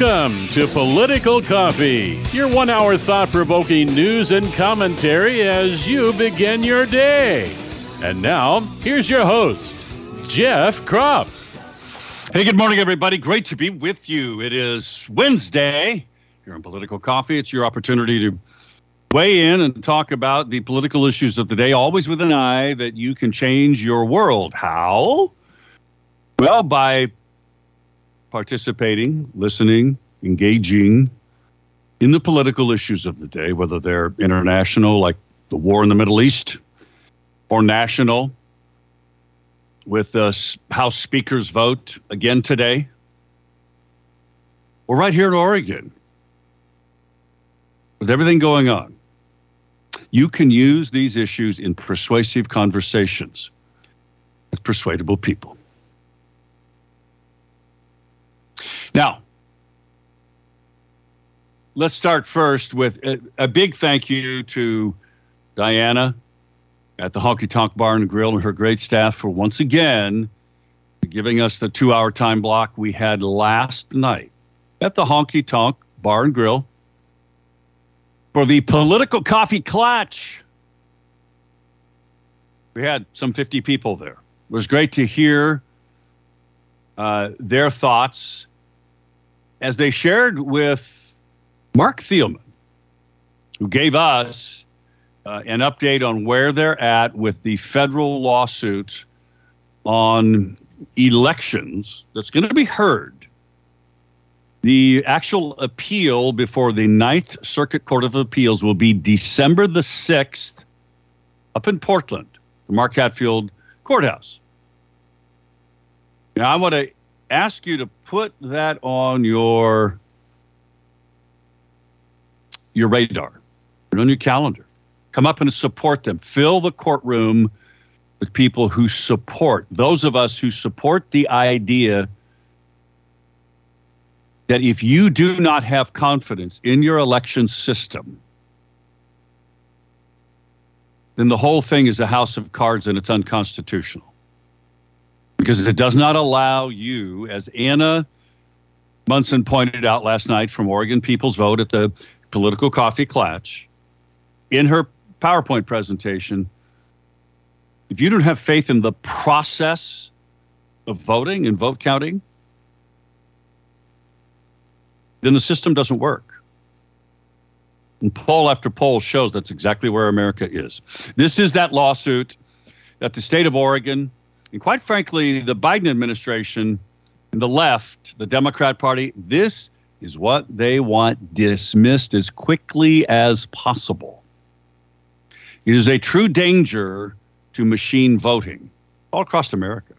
Welcome to Political Coffee, your one hour thought provoking news and commentary as you begin your day. And now, here's your host, Jeff Kropf. Hey, good morning, everybody. Great to be with you. It is Wednesday here on Political Coffee. It's your opportunity to weigh in and talk about the political issues of the day, always with an eye that you can change your world. How? Well, by participating, listening, engaging in the political issues of the day, whether they're international, like the war in the Middle East, or national, with the House Speaker's vote again today, or right here in Oregon, with everything going on. You can use these issues in persuasive conversations with persuadable people. Now, let's start first with a, a, big thank you to Diana at the Honky Tonk Bar and Grill and her great staff for once again giving us the two hour time block we had last night at the Honky Tonk Bar and Grill for the political coffee clutch. We had some 50 people there. It was great to hear uh, their thoughts as they shared with Marc Thielman, who gave us uh, an update on where they're at with the federal lawsuit on elections that's going to be heard. The actual appeal before the Ninth Circuit Court of Appeals will be December the 6th up in Portland, the Mark Hatfield Courthouse. Now, I want to ask you to put that on your your radar, on your calendar. Come up and support them. Fill the courtroom with people who support those of us who support the idea that if you do not have confidence in your election system, then the whole thing is a house of cards and it's unconstitutional because it does not allow you, as Anna Munson pointed out last night from Oregon People's Vote at the Political Coffee Clatch, in her PowerPoint presentation, if you don't have faith in the process of voting and vote counting, then the system doesn't work. And poll after poll shows that's exactly where America is. This is that lawsuit that the state of Oregon and quite frankly, the Biden administration and the left, the Democrat Party, this is what they want dismissed as quickly as possible. It is a true danger to machine voting all across America.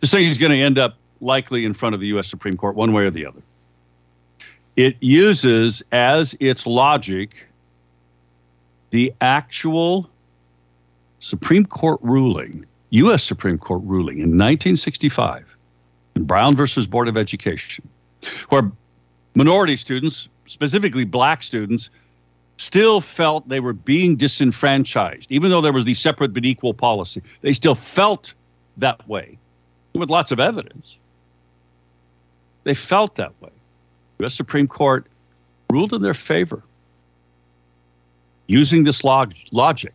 This thing is going to end up likely in front of the U.S. Supreme Court, one way or the other. It uses as its logic the actual Supreme Court ruling U.S. Supreme Court ruling in 1965 in Brown versus Board of Education, where minority students, specifically black students, still felt they were being disenfranchised, even though there was the separate but equal policy. They still felt that way with lots of evidence. They felt that way. U.S. Supreme Court ruled in their favor using this log- logic.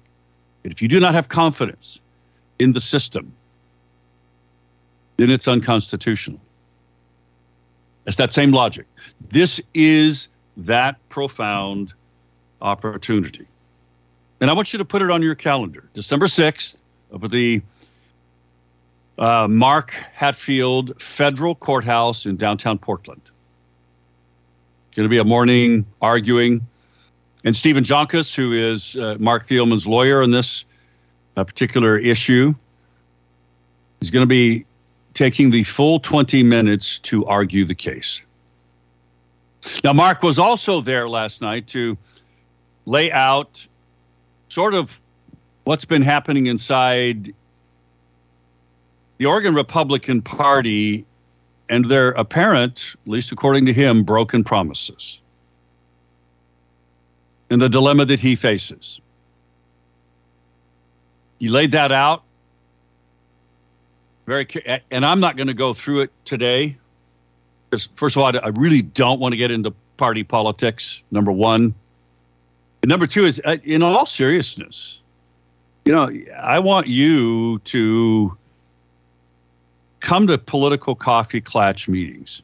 If you do not have confidence in the system, then it's unconstitutional. It's that same logic. This is that profound opportunity. And I want you to put it on your calendar December 6th of the uh, Mark Hatfield Federal Courthouse in downtown Portland. Going to be a morning arguing. And Stephen Joncus, who is uh, Marc Thielman's lawyer in this a particular issue. He's going to be taking the full 20 minutes to argue the case. Now, Mark was also there last night to lay out sort of what's been happening inside the Oregon Republican Party and their apparent, at least according to him, broken promises and the dilemma that he faces. You laid that out very, and I'm not going to go through it today. first of all, I really don't want to get into party politics. Number one. And number two is, uh, in all seriousness, you know, I want you to come to political coffee clatch meetings.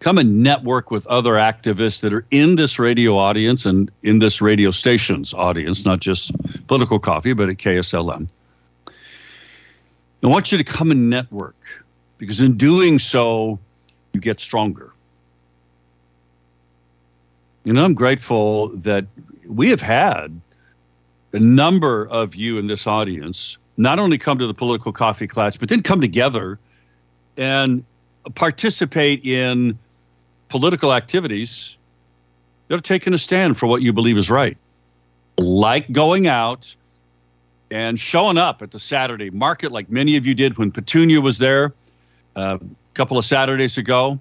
Come and network with other activists that are in this radio audience and in this radio station's audience, not just political coffee, but at KSLM. I want you to come and network because in doing so, you get stronger. You know, I'm grateful that we have had a number of you in this audience not only come to the political coffee clatch, but then come together and participate in political activities You're taking a stand for what you believe is right. Like going out and showing up at the Saturday market, like many of you did when Petunia was there uh, a couple of Saturdays ago,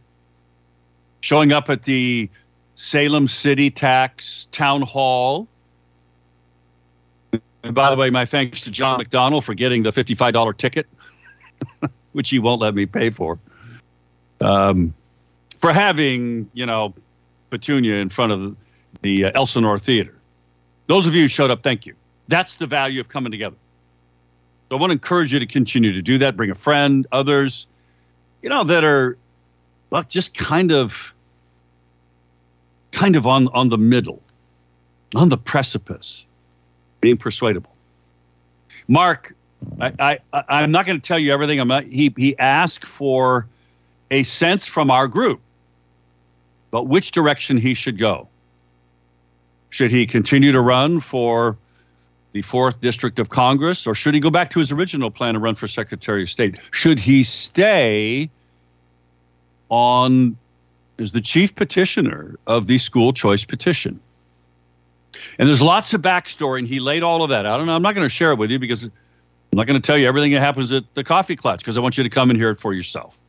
showing up at the Salem City Tax Town Hall. And by the way, my thanks to John McDonald for getting the $55 ticket, which he won't let me pay for. Um, for having, you know, Petunia in front of the uh, Elsinore Theater. Those of you who showed up, thank you. That's the value of coming together. So I want to encourage you to continue to do that. Bring a friend, others, you know, that are well, just kind of kind of on, on the middle, on the precipice, being persuadable. Mark, I, I, I'm not going to tell you everything. I'm not, he, he asked for a sense from our group about which direction he should go. Should he continue to run for the fourth district of Congress, or should he go back to his original plan to run for Secretary of State? Should he stay on as the chief petitioner of the school choice petition. And there's lots of backstory, and he laid all of that out. And I'm not going to share it with you because I'm not going to tell you everything that happens at the coffee clutch because I want you to come and hear it for yourself.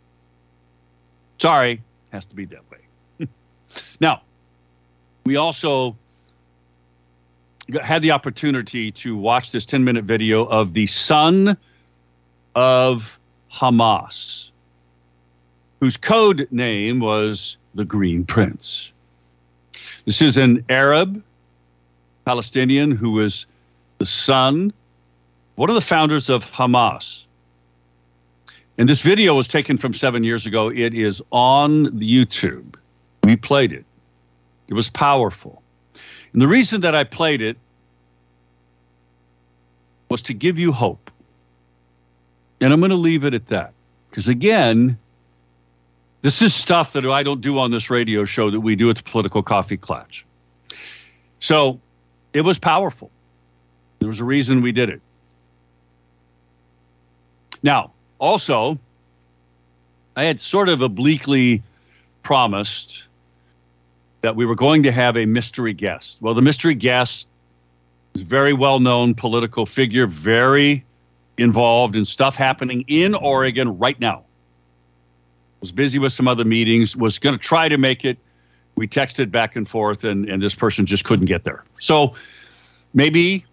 Sorry, has to be way. Now, we also had the opportunity to watch this 10 minute video of the son of Hamas, whose code name was the Green Prince. This is an Arab Palestinian who was the son one of the founders of Hamas. And this video was taken from seven years ago. It is on YouTube. We played it. It was powerful. And the reason that I played it was to give you hope. And I'm going to leave it at that. Because again, this is stuff that I don't do on this radio show that we do at the Political Coffee Clatch. So it was powerful. There was a reason we did it. Now, also, I had sort of obliquely promised that we were going to have a mystery guest. Well, the mystery guest is a very well known political figure, very involved in stuff happening in Oregon right now was busy with some other meetings, was going to try to make it. We texted back and forth, and, and this person just couldn't get there. So maybe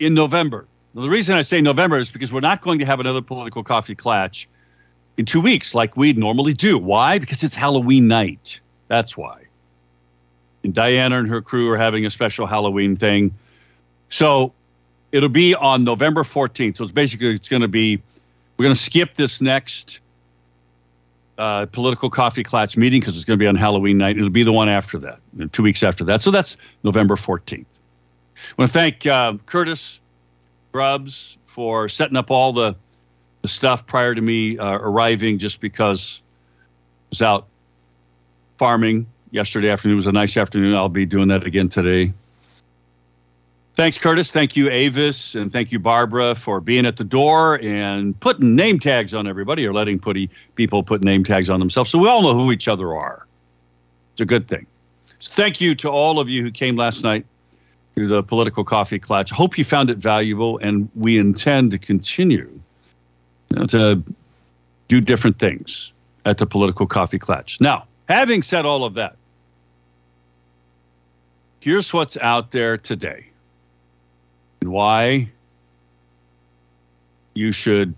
in November. the reason I say November is because we're not going to have another political coffee clatch in two weeks like we normally do. Why? Because it's Halloween night. That's why. And Diana and her crew are having a special Halloween thing. So it'll be on November 14th. So it's basically it's going to be we're going to skip this next uh, political coffee clatch meeting because it's going to be on Halloween night. It'll be the one after that, two weeks after that. So that's November 14th. I want to thank uh, Curtis Grubbs for setting up all the, the stuff prior to me uh, arriving just because I was out farming yesterday afternoon. It was a nice afternoon. I'll be doing that again today. Thanks, Curtis. Thank you, Avis, and thank you, Barbara, for being at the door and putting name tags on everybody or letting putty, people put name tags on themselves so we all know who each other are. It's a good thing. So thank you to all of you who came last night to the Political Coffee Clatch. Hope you found it valuable, and we intend to continue you know, to do different things at the Political Coffee Clatch. Now, having said all of that, here's what's out there today and why you should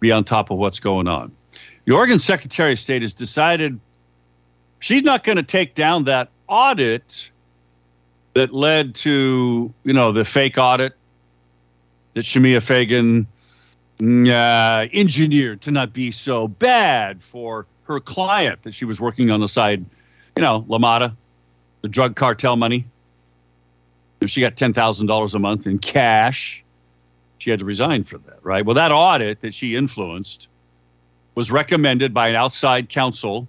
be on top of what's going on. The Oregon Secretary of State has decided she's not going to take down that audit that led to, you know, the fake audit that Shemia Fagan uh, engineered to not be so bad for her client that she was working on the side, you know, La Mota, the drug cartel money. If she got $10,000 a month in cash. She had to resign for that, right? Well, that audit that she influenced was recommended by an outside counsel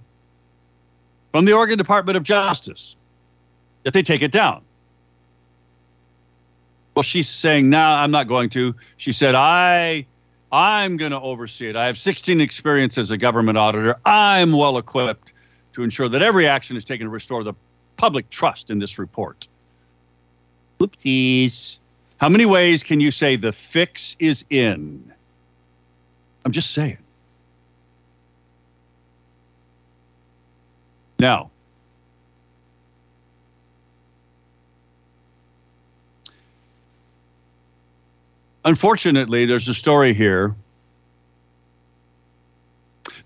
from the Oregon Department of Justice that they take it down. Well, she's saying, "No, I'm not going to." She said, "I I'm going to oversee it. I have 16 experience as a government auditor. I'm well equipped to ensure that every action is taken to restore the public trust in this report." Oopsies. How many ways can you say the fix is in? I'm just saying. Now, unfortunately, there's a story here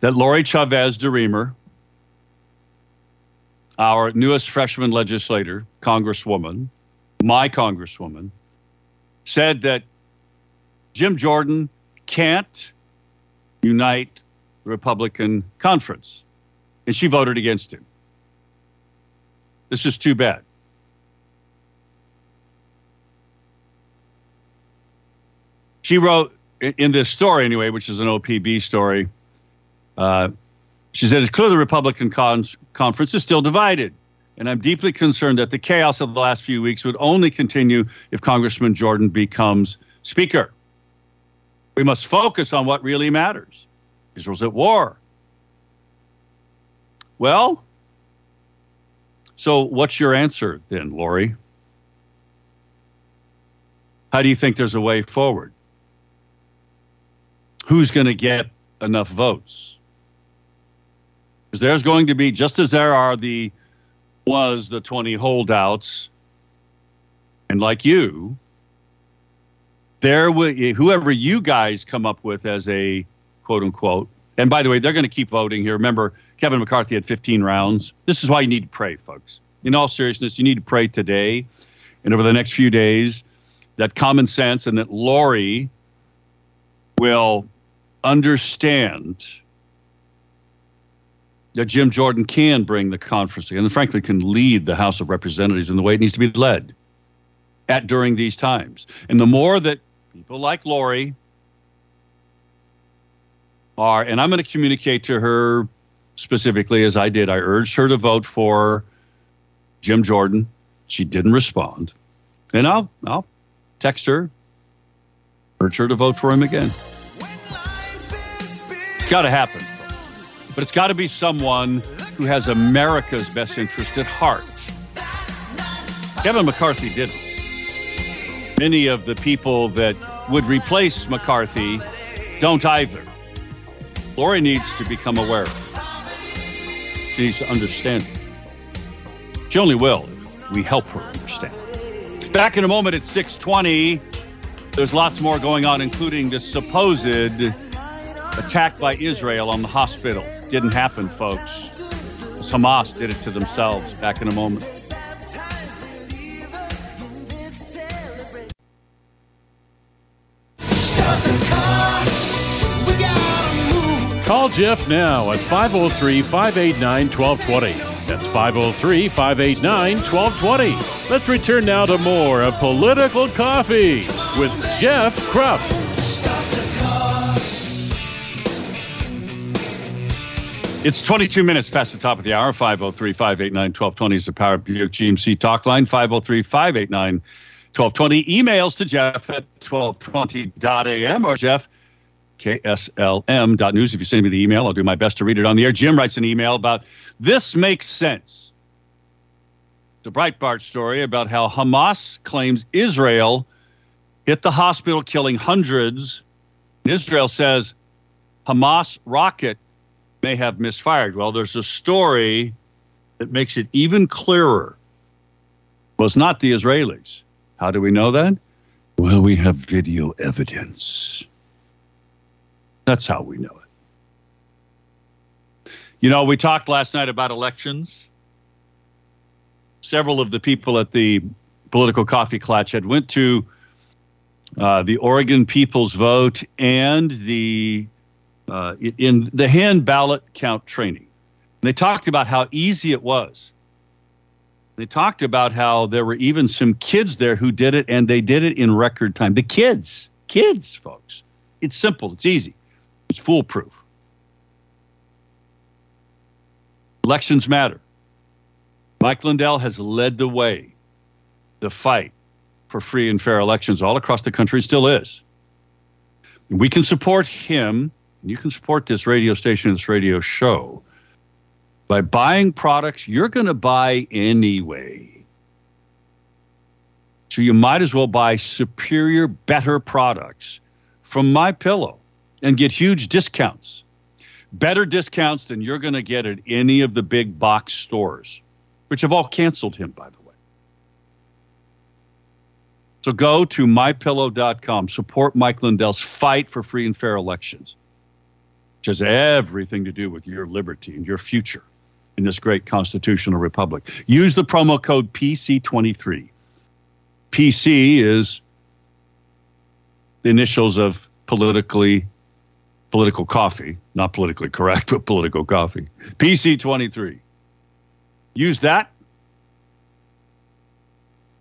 that Lori Chavez DeRemer, our newest freshman legislator, congresswoman, my congresswoman, said that Jim Jordan can't unite the Republican conference. And she voted against him. This is too bad. She wrote in this story, anyway, which is an OPB story. Uh, she said, It's clear the Republican con- conference is still divided. And I'm deeply concerned that the chaos of the last few weeks would only continue if Congressman Jordan becomes Speaker. We must focus on what really matters. Israel's at war. Well, so what's your answer then, Lori? How do you think there's a way forward? Who's going to get enough votes? Because there's going to be, just as there are the was the 20 holdouts, and like you, there will whoever you guys come up with as a quote unquote. And by the way, they're going to keep voting here. Remember, Kevin McCarthy had 15 rounds. This is why you need to pray, folks. In all seriousness, you need to pray today and over the next few days that common sense and that Lori will understand that Jim Jordan can bring the conference and frankly can lead the House of Representatives in the way it needs to be led at during these times. And the more that people like Lori are, and I'm going to communicate to her specifically as I did, I urged her to vote for Jim Jordan. She didn't respond. And I'll I'll text her, urge her to vote for him again. It's got to happen. But it's got to be someone who has America's best interest at heart. Kevin McCarthy didn't. Many of the people that would replace McCarthy don't either. Lori needs to become aware. She needs to understand. She only will if we help her understand. Back in a moment at 620. There's lots more going on, including the supposed attack by Israel on the hospital. Didn't happen, folks. Hamas did it to themselves. Back in a moment. Call Jeff now at 503 589 1220. That's 503 589 1220. Let's return now to more of Political Coffee with Jeff Kropf. It's 22 minutes past the top of the hour. 503 589 1220 is the Power Buick GMC talk line. 503 589 1220. Emails to Jeff at 1220.am or Jeff kslm.news. If you send me the email, I'll do my best to read it on the air. Jim writes an email about this makes sense. The Breitbart story about how Hamas claims Israel hit the hospital, killing hundreds. Israel says Hamas rocket may have misfired. Well, there's a story that makes it even clearer. It's not the Israelis. How do we know that? Well, we have video evidence. That's how we know it. You know, we talked last night about elections. Several of the people at the political coffee clutch had went to uh, the Oregon People's Vote and the uh, in the hand ballot count training. They talked about how easy it was. They talked about how there were even some kids there who did it, and they did it in record time. The kids, kids, folks. It's simple. It's easy. It's foolproof. Elections matter. Mike Lindell has led the way, the fight for free and fair elections all across the country, still is. We can support him, and you can support this radio station, this radio show, by buying products you're going to buy anyway. So you might as well buy superior, better products from My Pillow and get huge discounts. Better discounts than you're going to get at any of the big box stores, which have all canceled him, by the way. So go to mypillow.com, support Mike Lindell's fight for free and fair elections, which has everything to do with your liberty and your future in this great constitutional republic. Use the promo code PC23. PC is the initials of politically political coffee, not politically correct, but political coffee. PC23. Use that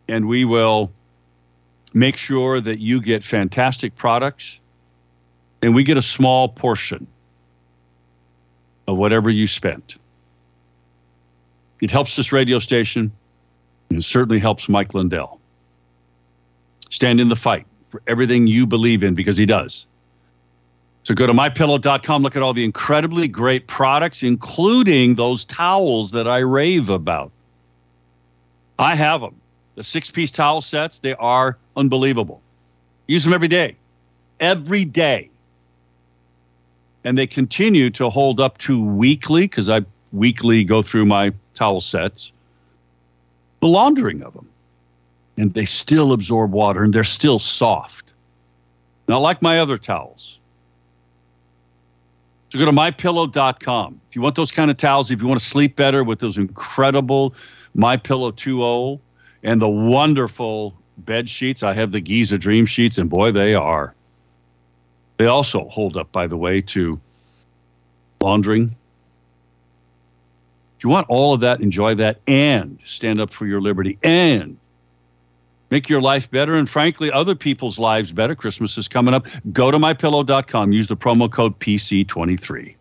and we will make sure that you get fantastic products and we get a small portion of whatever you spent. It helps this radio station and certainly helps Mike Lindell. Stand in the fight for everything you believe in because he does. So go to mypillow.com, look at all the incredibly great products, including those towels that I rave about. I have them. The six piece towel sets, they are unbelievable. Use them every day. Every day. And they continue to hold up to weekly, because I weekly go through my towel sets, the laundering of them. And they still absorb water and they're still soft. Not like my other towels. So go to mypillow.com. If you want those kind of towels, if you want to sleep better with those incredible My Pillow 2.0 and the wonderful bed sheets, I have the Giza Dream Sheets, and boy, they are. They also hold up, by the way, to laundering if you want all of that, enjoy that and stand up for your liberty and make your life better and frankly other people's lives better. Christmas is coming up. Go to mypillow.com, use the promo code PC23.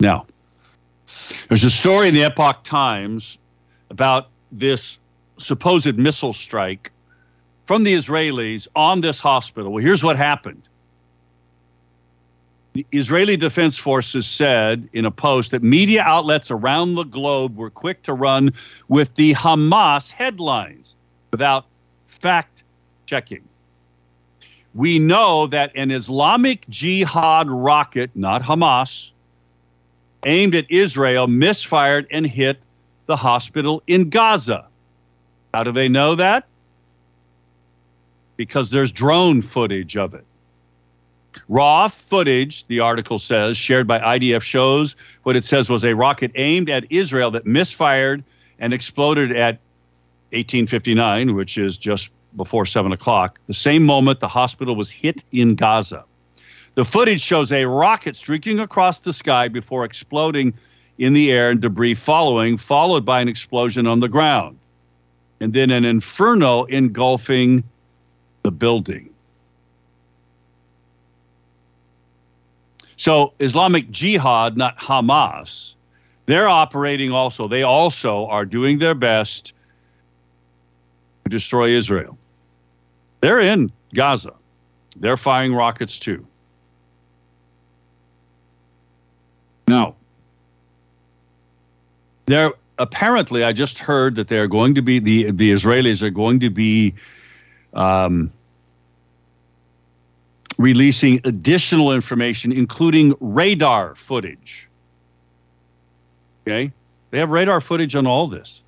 Now, there's a story in the Epoch Times about this supposed missile strike from the Israelis on this hospital. Well, here's what happened. The Israeli Defense Forces said in a post that media outlets around the globe were quick to run with the Hamas headlines without fact checking. We know that an Islamic Jihad rocket, not Hamas, aimed at Israel misfired and hit the hospital in Gaza. How do they know that? Because there's drone footage of it. Raw footage, the article says, shared by IDF shows what it says was a rocket aimed at Israel that misfired and exploded at 1859, which is just before 7 o'clock, the same moment the hospital was hit in Gaza. The footage shows a rocket streaking across the sky before exploding in the air and debris following, followed by an explosion on the ground, and then an inferno engulfing the building. So Islamic Jihad, not Hamas, they're operating also. They also are doing their best to destroy Israel. They're in Gaza. They're firing rockets too. Now, they're apparently, I just heard that they're going to be the the Israelis are going to be um, releasing additional information, including radar footage. Okay? They have radar footage on all this.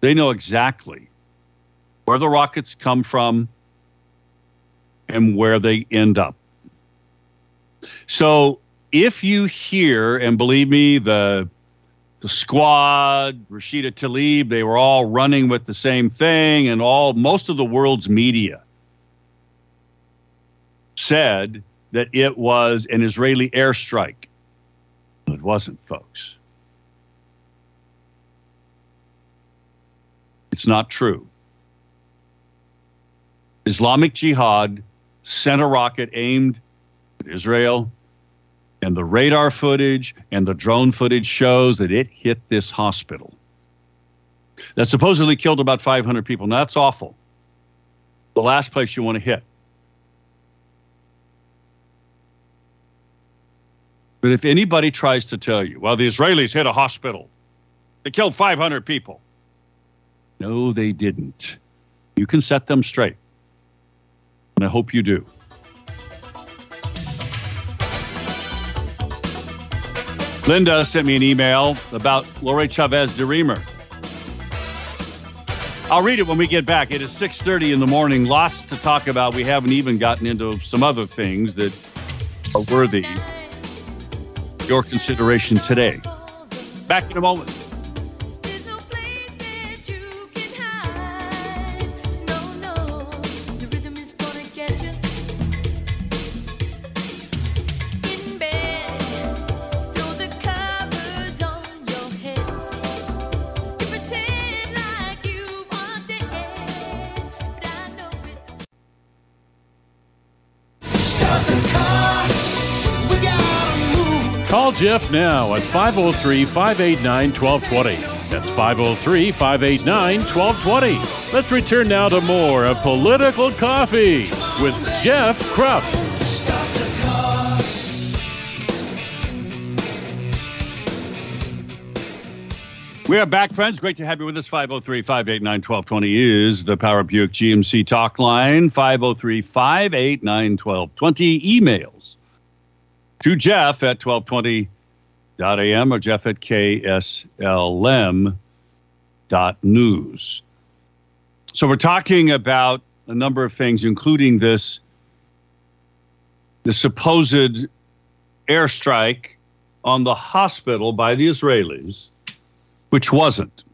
They know exactly where the rockets come from and where they end up. So, if you hear, and believe me, the the squad, Rashida Tlaib, they were all running with the same thing, and all most of the world's media said that it was an Israeli airstrike. It wasn't, folks. It's not true. Islamic Jihad sent a rocket aimed at Israel, and the radar footage and the drone footage shows that it hit this hospital. That supposedly killed about 500 people. Now, that's awful. The last place you want to hit. But if anybody tries to tell you, well, the Israelis hit a hospital, they killed 500 people. No, they didn't. You can set them straight. And I hope you do. Linda sent me an email about Lori Chavez DeRemer. I'll read it when we get back. It is 6:30 in the morning. Lots to talk about. We haven't even gotten into some other things that are worthy your consideration today. Back in a moment. Jeff now at 503 589 1220. That's 503 589 1220. Let's return now to more of Political Coffee with Jeff Kropf. We are back, friends. Great to have you with us. 503 589 1220 is the Power Buick GMC talk line. 503 589 1220 emails to Jeff at 1220.am or Jeff at KSLM.news. So we're talking about a number of things, including this the supposed airstrike on the hospital by the Israelis which wasn't.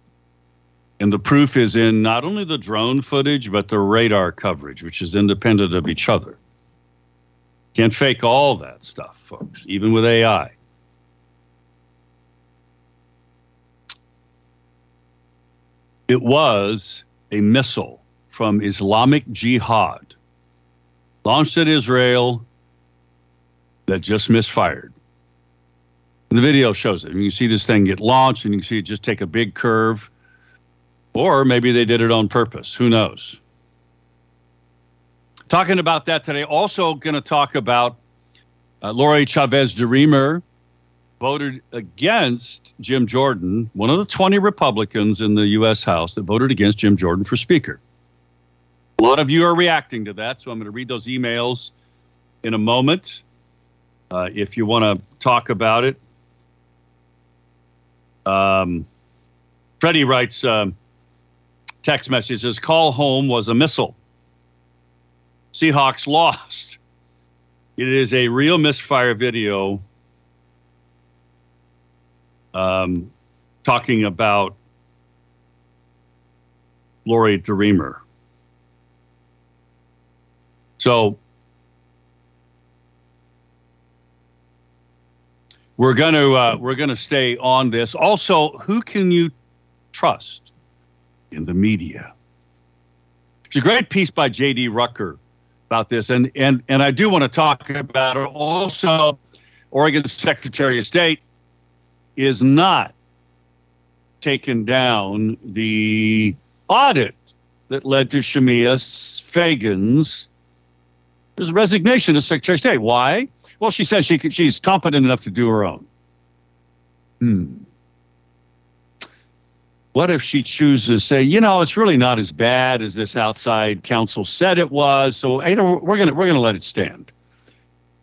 And the proof is in not only the drone footage, but the radar coverage, which is independent of each other. Can't fake all that stuff, folks, even with AI. It was a missile from Islamic Jihad launched at Israel that just misfired. And the video shows it. You can see this thing get launched and you can see it just take a big curve. Or maybe they did it on purpose. Who knows? Talking about that today. Also, going to talk about uh, Lori Chavez DeRemer voted against Jim Jordan, one of the 20 Republicans in the U.S. House that voted against Jim Jordan for Speaker. A lot of you are reacting to that, so I'm going to read those emails in a moment. Uh, if you want to talk about it, um, Freddie writes um, text messages call home was a missile. Seahawks lost. It is a real misfire video um, talking about Lori DeRemer. So we're going to uh, we're going to stay on this. Also, who can you trust in the media? It's a great piece by J.D. Rucker about this, and and and I do want to talk about it. Also, Oregon Secretary of State is not taken down the audit that led to Shemia Fagan's resignation as Secretary of State. Why? Well, she says she she's competent enough to do her own. Hmm. What if she chooses to say, you know, it's really not as bad as this outside counsel said it was, so you know, we're gonna we're gonna let it stand.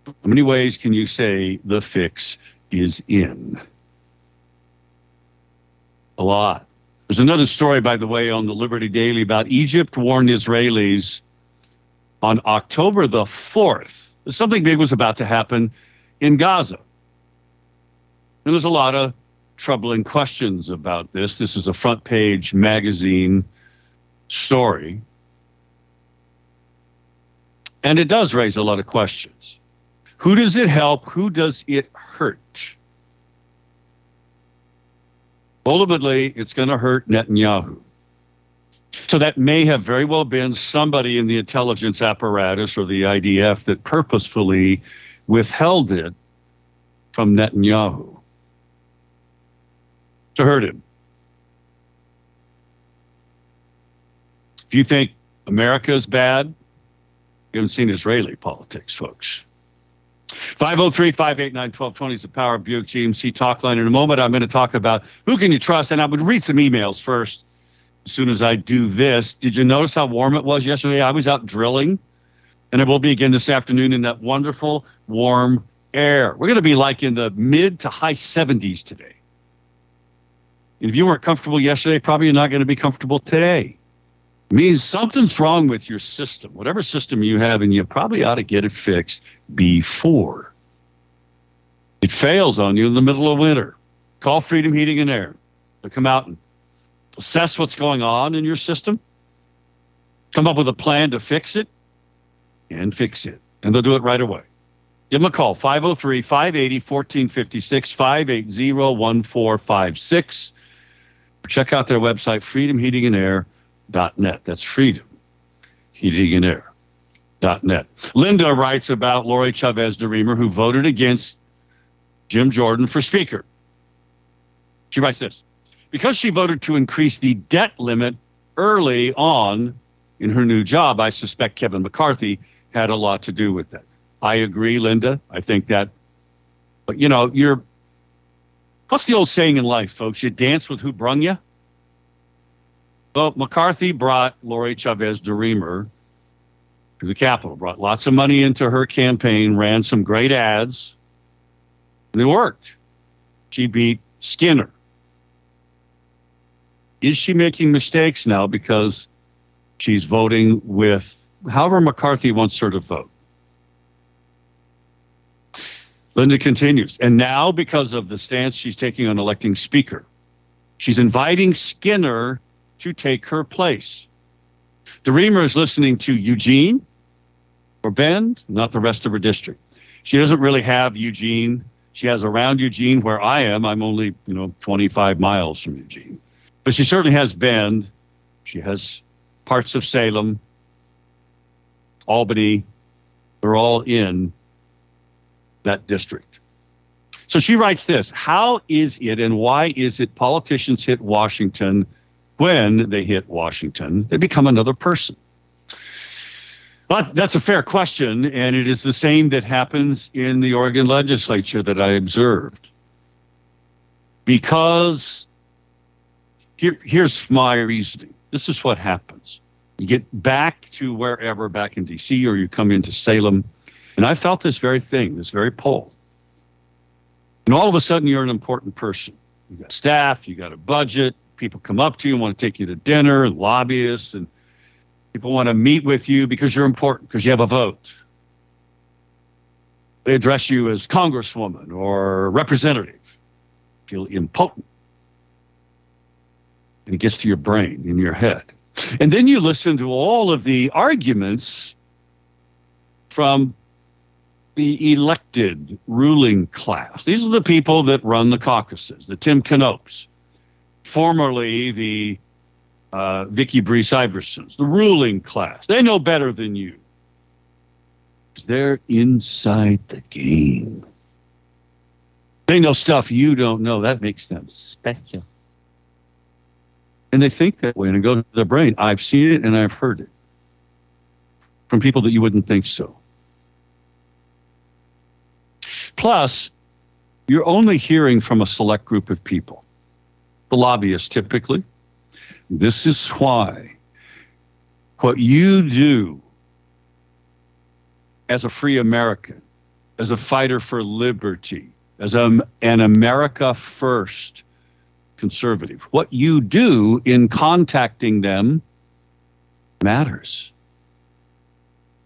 How many ways can you say the fix is in? A lot. There's another story, by the way, on the Liberty Daily about Egypt warned Israelis on October the 4th something big was about to happen in Gaza. And there's a lot of troubling questions about this. This is a front page magazine story. And it does raise a lot of questions. Who does it help? Who does it hurt? Ultimately, it's going to hurt Netanyahu. So that may have very well been somebody in the intelligence apparatus or the IDF that purposefully withheld it from Netanyahu to hurt him. If you think America is bad, you haven't seen Israeli politics, folks. 503 589 1220 is the Power Buick GMC talk line. In a moment, I'm going to talk about who can you trust, and I would read some emails first. As soon as I do this, did you notice how warm it was yesterday? I was out drilling, and it will be again this afternoon in that wonderful warm air. We're going to be like in the mid to high 70s today. If you weren't comfortable yesterday, probably you're not going to be comfortable today. It means something's wrong with your system, whatever system you have, and you probably ought to get it fixed before it fails on you in the middle of winter. Call Freedom Heating and Air to come out and assess what's going on in your system, come up with a plan to fix it, and fix it. And they'll do it right away. Give them a call, 503 580 1456, 580 1456. Check out their website, freedomheatingandair.net. That's freedom heating and air.net. Linda writes about Lori Chavez DeRemer, who voted against Jim Jordan for Speaker. She writes this Because she voted to increase the debt limit early on in her new job, I suspect Kevin McCarthy had a lot to do with that. I agree, Linda. I think that, but you know, you're What's the old saying in life, folks? You dance with who brung you? Well, McCarthy brought Lori Chavez DeRemer to the Capitol, brought lots of money into her campaign, ran some great ads, and it worked. She beat Skinner. Is she making mistakes now because she's voting with however McCarthy wants her to vote? Linda continues, and now because of the stance she's taking on electing Speaker, she's inviting Skinner to take her place. DeRemer is listening to Eugene or Bend, not the rest of her district. She doesn't really have Eugene. She has around Eugene where I am. I'm only, you know, 25 miles from Eugene. But she certainly has Bend. She has parts of Salem, Albany. They're all in that district. So she writes this How is it and why is it politicians hit Washington when they hit Washington? They become another person. But that's a fair question, and it is the same that happens in the Oregon legislature that I observed. Because here, here's my reasoning this is what happens. You get back to wherever, back in DC, or you come into Salem and I felt this very thing, this very pull. And all of a sudden, you're an important person. You got staff, you got a budget, people come up to you and want to take you to dinner, and lobbyists, and people want to meet with you because you're important, because you have a vote. They address you as congresswoman or representative. Feel impotent. And it gets to your brain, in your head. And then you listen to all of the arguments from the elected ruling class. These are the people that run the caucuses, the Tim Knopps, formerly the uh, Vikki Breese-Iversons, the ruling class. They know better than you. They're inside the game. They know stuff you don't know. That makes them special. And they think that way and it goes to their brain. I've seen it and I've heard it from people that you wouldn't think so. Plus, you're only hearing from a select group of people, the lobbyists typically. This is why what you do as a free American, as a fighter for liberty, as a, an America first conservative, what you do in contacting them matters.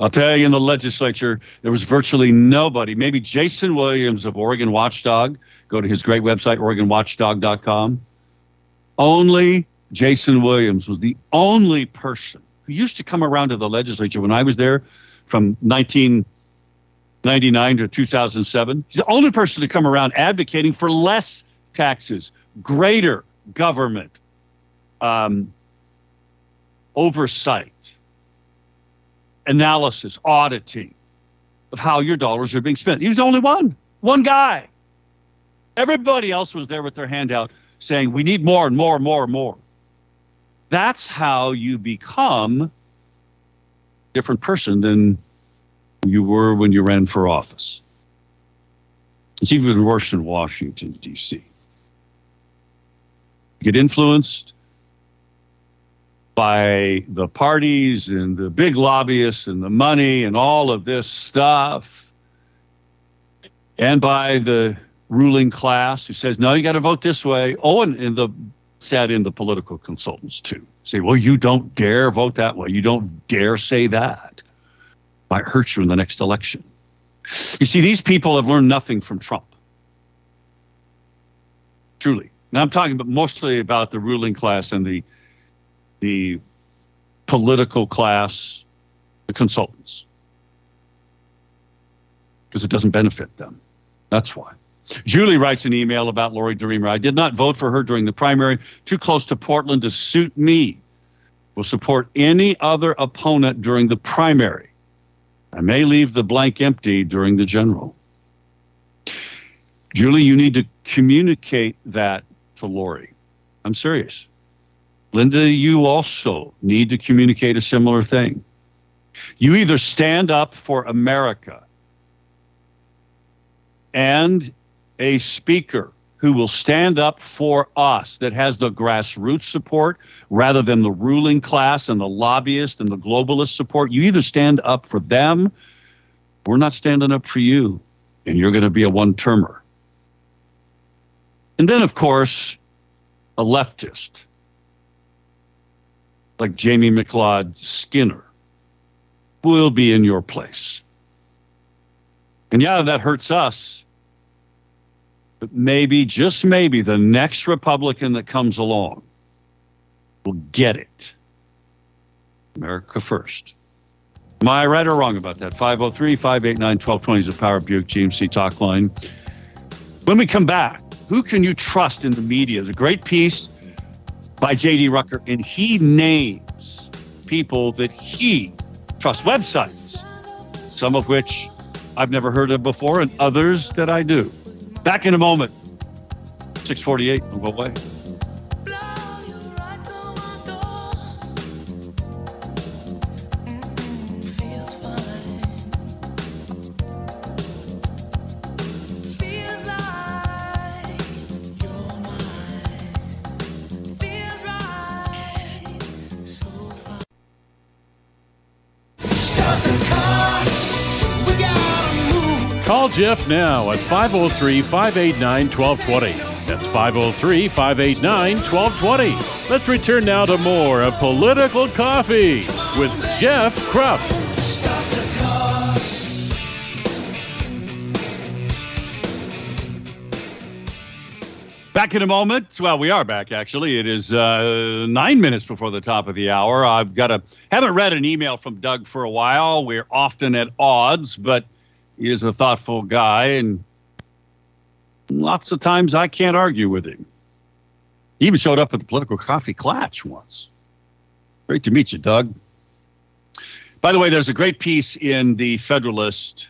I'll tell you in the legislature, there was virtually nobody. Maybe Jason Williams of Oregon Watchdog. Go to his great website, OregonWatchdog.com. Only Jason Williams was the only person who used to come around to the legislature when I was there from 1999 to 2007. He's the only person to come around advocating for less taxes, greater government um, oversight, analysis, auditing of how your dollars are being spent. He was the only one, one guy. Everybody else was there with their hand out saying, we need more and more and more and more. That's how you become a different person than you were when you ran for office. It's even worse in Washington, D.C. Get influenced by the parties and the big lobbyists and the money and all of this stuff, and by the ruling class who says, no, you got to vote this way. Oh, and, and the sat in the political consultants too. Say, well, you don't dare vote that way. You don't dare say that. Might hurt you in the next election. You see, these people have learned nothing from Trump. Truly. Now I'm talking about mostly about the ruling class and the the political class, the consultants. Because it doesn't benefit them. That's why. Julie writes an email about Lori DeRemer. I did not vote for her during the primary. Too close to Portland to suit me. Will support any other opponent during the primary. I may leave the blank empty during the general. Julie, you need to communicate that to Lori. I'm serious. Linda, you also need to communicate a similar thing. You either stand up for America and a speaker who will stand up for us that has the grassroots support rather than the ruling class and the lobbyist and the globalist support. You either stand up for them, we're not standing up for you, and you're going to be a one termer. And then, of course, a leftist like Jamie McLeod Skinner will be in your place. And yeah, that hurts us but maybe, just maybe, the next Republican that comes along will get it. America first. Am I right or wrong about that? 503 589 1220 is the Power Buick GMC talk line. When we come back, who can you trust in the media? There's a great piece by J.D. Rucker, and he names people that he trusts, websites, some of which I've never heard of before, and others that I do. Back in a moment. 648. Don't go away. Jeff now at 503 589 1220. That's 503 589 1220. Let's return now to more of Political Coffee with Jeff Kropf. Back in a moment. Well, we are back actually. It is uh, nine minutes before the top of the hour. I've got a haven't read an email from Doug for a while. We're often at odds, but he is a thoughtful guy, and lots of times I can't argue with him. He even showed up at the political coffee clatch once. Great to meet you, Doug. By the way, there's a great piece in the Federalist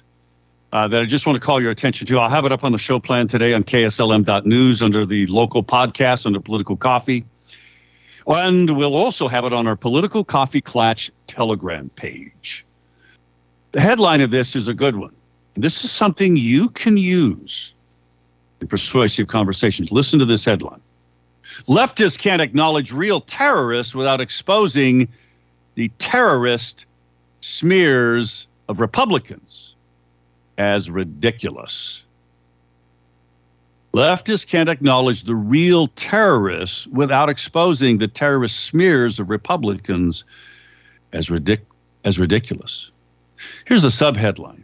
uh, that I just want to call your attention to. I'll have it up on the show plan today on KSLM.news under the local podcast under Political Coffee. And we'll also have it on our Political Coffee Clatch Telegram page. The headline of this is a good one. This is something you can use in persuasive conversations. Listen to this headline Leftists can't acknowledge real terrorists without exposing the terrorist smears of Republicans as ridiculous. Leftists can't acknowledge the real terrorists without exposing the terrorist smears of Republicans as, ridic- as ridiculous. Here's the subheadline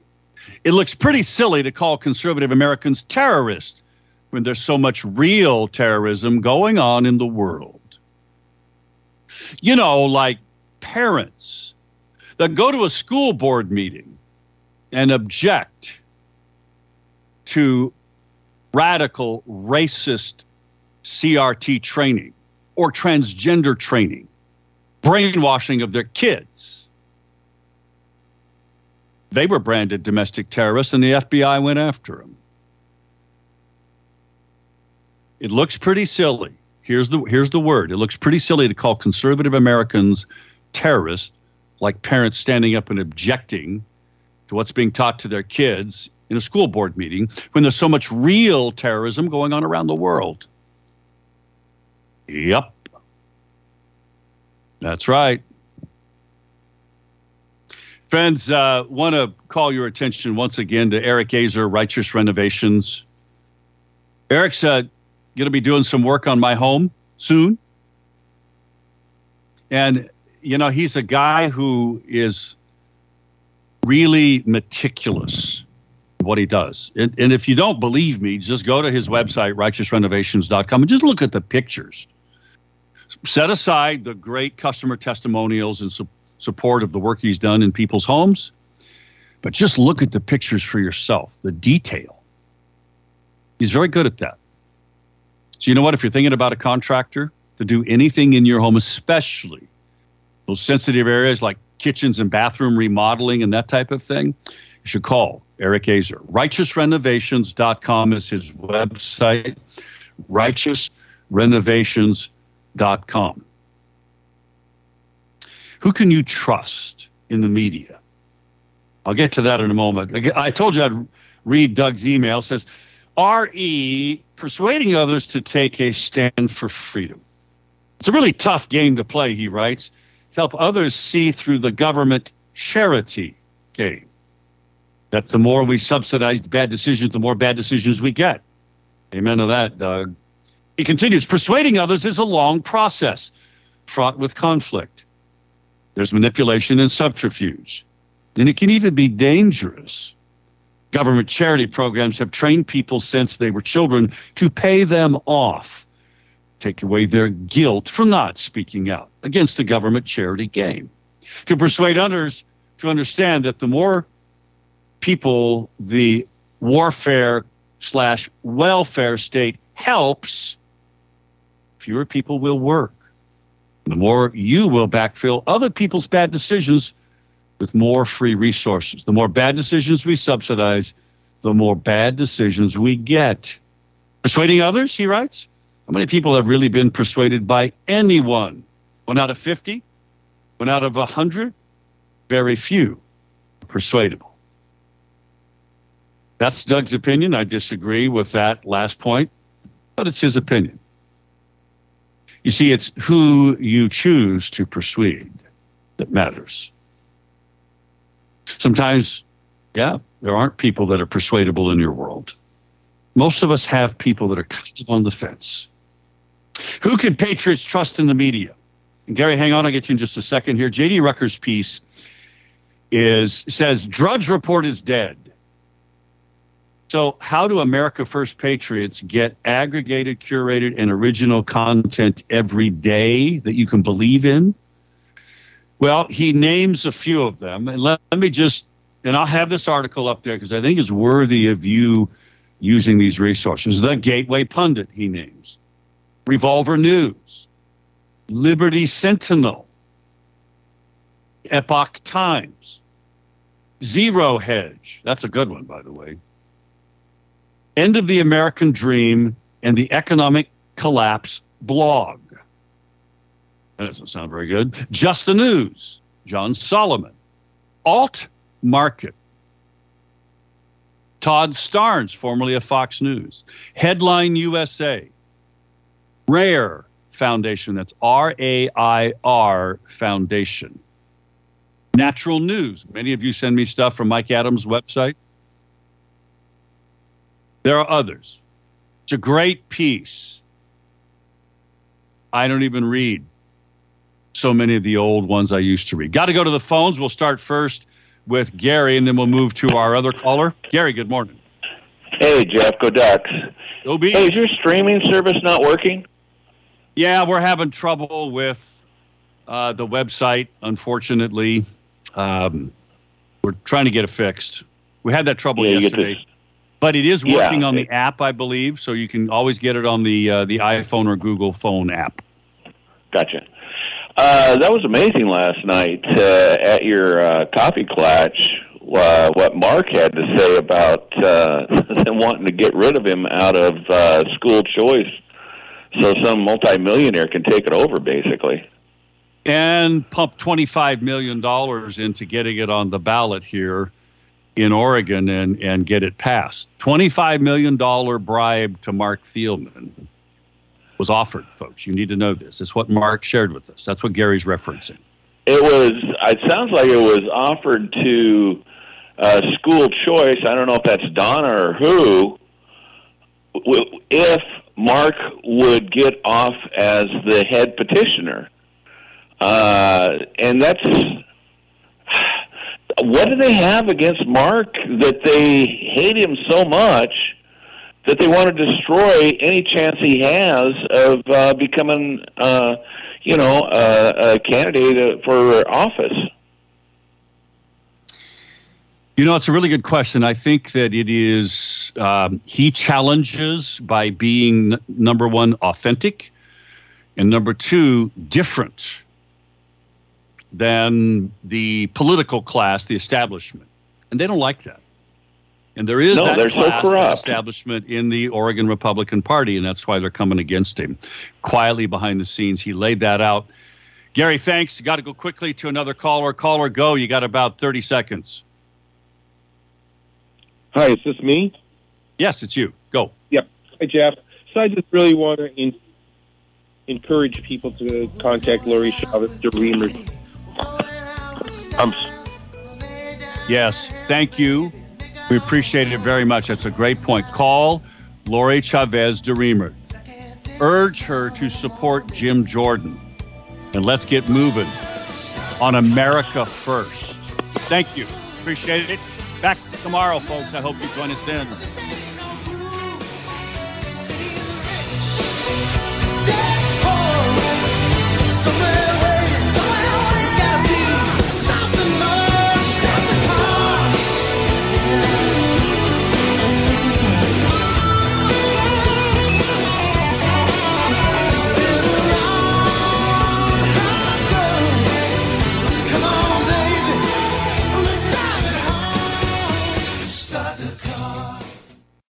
It looks pretty silly to call conservative Americans terrorists when there's so much real terrorism going on in the world. You know, like parents that go to a school board meeting and object to radical racist CRT training or transgender training, brainwashing of their kids. They were branded domestic terrorists and the FBI went after them. It looks pretty silly. Here's the here's the word. It looks pretty silly to call conservative Americans terrorists, like parents standing up and objecting to what's being taught to their kids in a school board meeting when there's so much real terrorism going on around the world. Yep. That's right. Friends, uh, want to call your attention once again to Eric Azer, Righteous Renovations. Eric's uh, going to be doing some work on my home soon. And, you know, he's a guy who is really meticulous what he does. And, and if you don't believe me, just go to his website, righteousrenovations.com, and just look at the pictures. Set aside the great customer testimonials and su- support of the work he's done in people's homes, but just look at the pictures for yourself, the detail. He's very good at that. So, you know what? If you're thinking about a contractor to do anything in your home, especially those sensitive areas like kitchens and bathroom remodeling and that type of thing, you should call Eric Azer. RighteousRenovations.com is his website. RighteousRenovations.com. Who can you trust in the media? I'll get to that in a moment. I told you I'd read Doug's email. It says, RE persuading others to take a stand for freedom. It's a really tough game to play, he writes, to help others see through the government charity game. That the more we subsidize bad decisions, the more bad decisions we get. Amen to that, Doug. He continues persuading others is a long process, fraught with conflict. There's manipulation and subterfuge, and it can even be dangerous. Government charity programs have trained people since they were children to pay them off, take away their guilt for not speaking out against the government charity game, to persuade others to understand that the more people the warfare slash welfare state helps, fewer people will work. The more you will backfill other people's bad decisions with more free resources. The more bad decisions we subsidize, the more bad decisions we get. Persuading others, he writes. How many people have really been persuaded by anyone? One out of 50? One out of 100? Very few persuadable. That's Doug's opinion. I disagree with that last point, but it's his opinion. You see, it's who you choose to persuade that matters. Sometimes, yeah, there aren't people that are persuadable in your world. Most of us have people that are kind of on the fence. Who can patriots trust in the media? And Gary, hang on, I'll get you in just a second here. JD Rucker's piece is says Drudge Report is dead. So, how do America First Patriots get aggregated, curated, and original content every day that you can believe in? Well, he names a few of them. And let, let me just, and I'll have this article up there because I think it's worthy of you using these resources. The Gateway Pundit, he names, Revolver News, Liberty Sentinel, Epoch Times, Zero Hedge. That's a good one, by the way. End of the American Dream and the Economic Collapse blog. That doesn't sound very good. Just the News, John Solomon. Alt Market, Todd Starnes, formerly of Fox News. Headline USA. RAIR Foundation, that's R A I R Foundation. Natural News. Many of you send me stuff from Mike Adams' website. There are others. It's a great piece. I don't even read so many of the old ones I used to read. Got to go to the phones. We'll start first with Gary, and then we'll move to our other caller. Gary, good morning. Hey, Jeff, go Ducks. OB. Hey, is your streaming service not working? Yeah, we're having trouble with uh, the website, unfortunately. Um, we're trying to get it fixed. We had that trouble Yeah, yesterday. But it is Yeah. working on the app, I believe, so you can always get it on the uh, the iPhone or Google phone app. Gotcha. Uh, that was amazing last night uh, at your uh, coffee clutch. Uh, what Mark had to say about uh, them wanting to get rid of him out of uh, school choice, so some multimillionaire can take it over, basically. And pump twenty five million dollars into getting it on the ballot here in Oregon and and get it passed. Twenty five million dollar bribe to Mark Thielman was offered, folks. You need to know this. It's what Mark shared with us. That's what Gary's referencing. It was. It sounds like it was offered to uh, school choice. I don't know if that's Donna or who. If Mark would get off as the head petitioner, uh, and that's what do they have against Mark that they hate him so much that they want to destroy any chance he has of uh, becoming, uh, you know, uh, a candidate for office. You know, it's a really good question. I think that it is, um, he challenges by being number one, authentic, and number two, different than the political class, the establishment. And they don't like that. And there is No, that they're so class, that corrupt. establishment in the Oregon Republican Party, and that's why they're coming against him. Quietly behind the scenes, he laid that out. Gary, thanks. You got to go quickly to another caller. Caller, go. You got about 30 seconds. Hi, is this me? Yes, it's you. Go. Yep. Hi, Jeff. So I just really want to in, encourage people to contact Lori Chavez DeRemer. Um, yes, thank you. We appreciate it very much. That's a great point. Call Lori Chavez de Urge her to support Jim Jordan. And let's get moving on America First. Thank you. Appreciate it. Back tomorrow, folks. I hope you join us then. somewhere